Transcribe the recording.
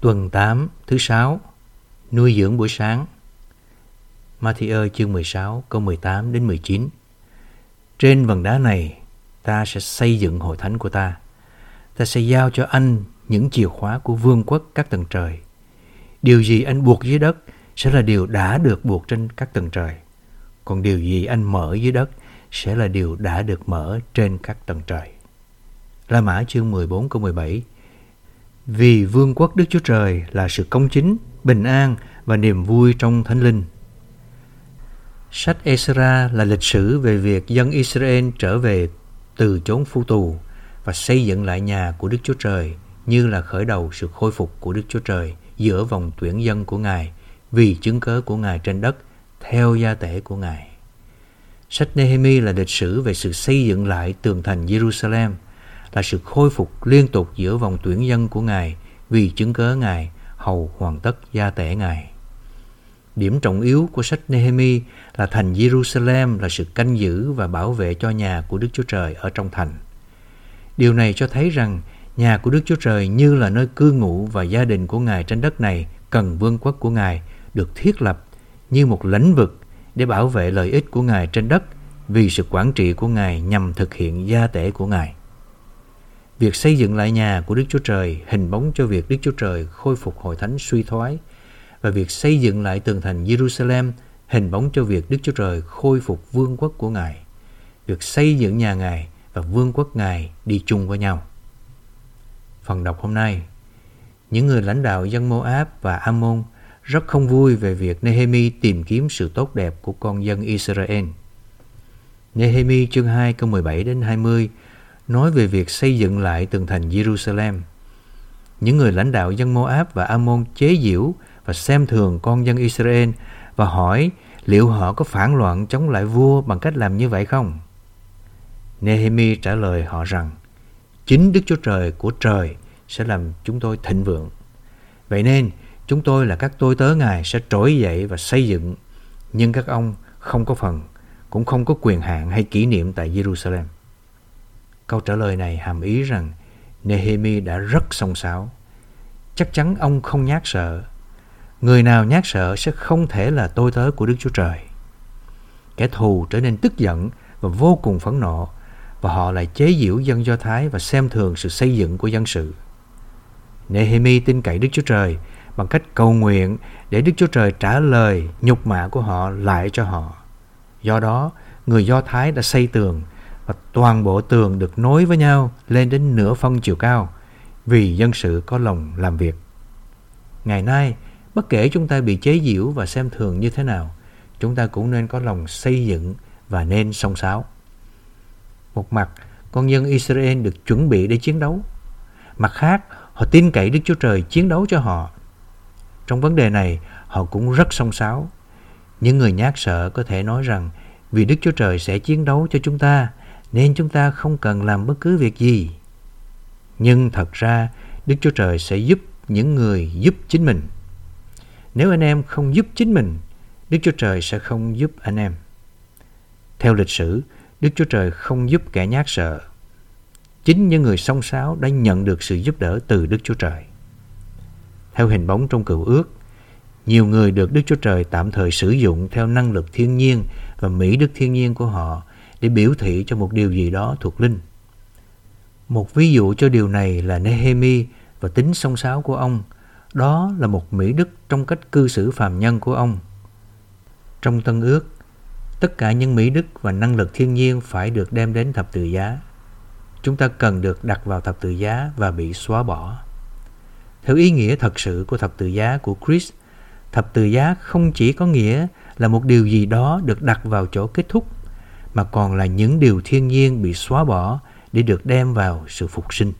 Tuần 8 thứ 6 Nuôi dưỡng buổi sáng Matthew chương 16 câu 18 đến 19 Trên vần đá này, ta sẽ xây dựng hội thánh của ta. Ta sẽ giao cho anh những chìa khóa của vương quốc các tầng trời. Điều gì anh buộc dưới đất sẽ là điều đã được buộc trên các tầng trời. Còn điều gì anh mở dưới đất sẽ là điều đã được mở trên các tầng trời. La Mã chương 14 câu 17 vì vương quốc Đức Chúa Trời là sự công chính, bình an và niềm vui trong thánh linh. Sách Esra là lịch sử về việc dân Israel trở về từ chốn phu tù và xây dựng lại nhà của Đức Chúa Trời như là khởi đầu sự khôi phục của Đức Chúa Trời giữa vòng tuyển dân của Ngài vì chứng cớ của Ngài trên đất theo gia tể của Ngài. Sách Nehemi là lịch sử về sự xây dựng lại tường thành Jerusalem, là sự khôi phục liên tục giữa vòng tuyển dân của Ngài vì chứng cớ Ngài, hầu hoàn tất gia tể Ngài. Điểm trọng yếu của sách Nehemi là thành Jerusalem là sự canh giữ và bảo vệ cho nhà của Đức Chúa Trời ở trong thành. Điều này cho thấy rằng nhà của Đức Chúa Trời như là nơi cư ngụ và gia đình của Ngài trên đất này, cần vương quốc của Ngài được thiết lập như một lãnh vực để bảo vệ lợi ích của Ngài trên đất vì sự quản trị của Ngài nhằm thực hiện gia tể của Ngài. Việc xây dựng lại nhà của Đức Chúa Trời hình bóng cho việc Đức Chúa Trời khôi phục hội thánh suy thoái và việc xây dựng lại tường thành Jerusalem hình bóng cho việc Đức Chúa Trời khôi phục vương quốc của Ngài. Việc xây dựng nhà Ngài và vương quốc Ngài đi chung với nhau. Phần đọc hôm nay, Những người lãnh đạo dân Moab và Ammon rất không vui về việc Nehemi tìm kiếm sự tốt đẹp của con dân Israel. Nehemi chương 2 câu 17 đến 20 nói về việc xây dựng lại tường thành Jerusalem. Những người lãnh đạo dân Moab và Ammon chế giễu và xem thường con dân Israel và hỏi liệu họ có phản loạn chống lại vua bằng cách làm như vậy không? Nehemi trả lời họ rằng, chính Đức Chúa Trời của trời sẽ làm chúng tôi thịnh vượng. Vậy nên, chúng tôi là các tôi tớ Ngài sẽ trỗi dậy và xây dựng nhưng các ông không có phần, cũng không có quyền hạn hay kỷ niệm tại Jerusalem. Câu trả lời này hàm ý rằng Nehemi đã rất song sáo. Chắc chắn ông không nhát sợ Người nào nhát sợ sẽ không thể là tôi tớ của Đức Chúa Trời. Kẻ thù trở nên tức giận và vô cùng phẫn nộ và họ lại chế giễu dân Do Thái và xem thường sự xây dựng của dân sự. Nehemi tin cậy Đức Chúa Trời bằng cách cầu nguyện để Đức Chúa Trời trả lời nhục mạ của họ lại cho họ. Do đó, người Do Thái đã xây tường và toàn bộ tường được nối với nhau lên đến nửa phân chiều cao vì dân sự có lòng làm việc. Ngày nay, Bất kể chúng ta bị chế giễu và xem thường như thế nào, chúng ta cũng nên có lòng xây dựng và nên song sáo. Một mặt, con dân Israel được chuẩn bị để chiến đấu. Mặt khác, họ tin cậy Đức Chúa Trời chiến đấu cho họ. Trong vấn đề này, họ cũng rất song sáo. Những người nhát sợ có thể nói rằng vì Đức Chúa Trời sẽ chiến đấu cho chúng ta, nên chúng ta không cần làm bất cứ việc gì. Nhưng thật ra, Đức Chúa Trời sẽ giúp những người giúp chính mình. Nếu anh em không giúp chính mình, Đức Chúa Trời sẽ không giúp anh em. Theo lịch sử, Đức Chúa Trời không giúp kẻ nhát sợ. Chính những người song sáo đã nhận được sự giúp đỡ từ Đức Chúa Trời. Theo hình bóng trong cựu ước, nhiều người được Đức Chúa Trời tạm thời sử dụng theo năng lực thiên nhiên và mỹ đức thiên nhiên của họ để biểu thị cho một điều gì đó thuộc linh. Một ví dụ cho điều này là Nehemi và tính song sáo của ông – đó là một mỹ đức trong cách cư xử phàm nhân của ông. Trong Tân ước, tất cả những mỹ đức và năng lực thiên nhiên phải được đem đến thập tự giá. Chúng ta cần được đặt vào thập tự giá và bị xóa bỏ. Theo ý nghĩa thật sự của thập tự giá của Chris, thập tự giá không chỉ có nghĩa là một điều gì đó được đặt vào chỗ kết thúc, mà còn là những điều thiên nhiên bị xóa bỏ để được đem vào sự phục sinh.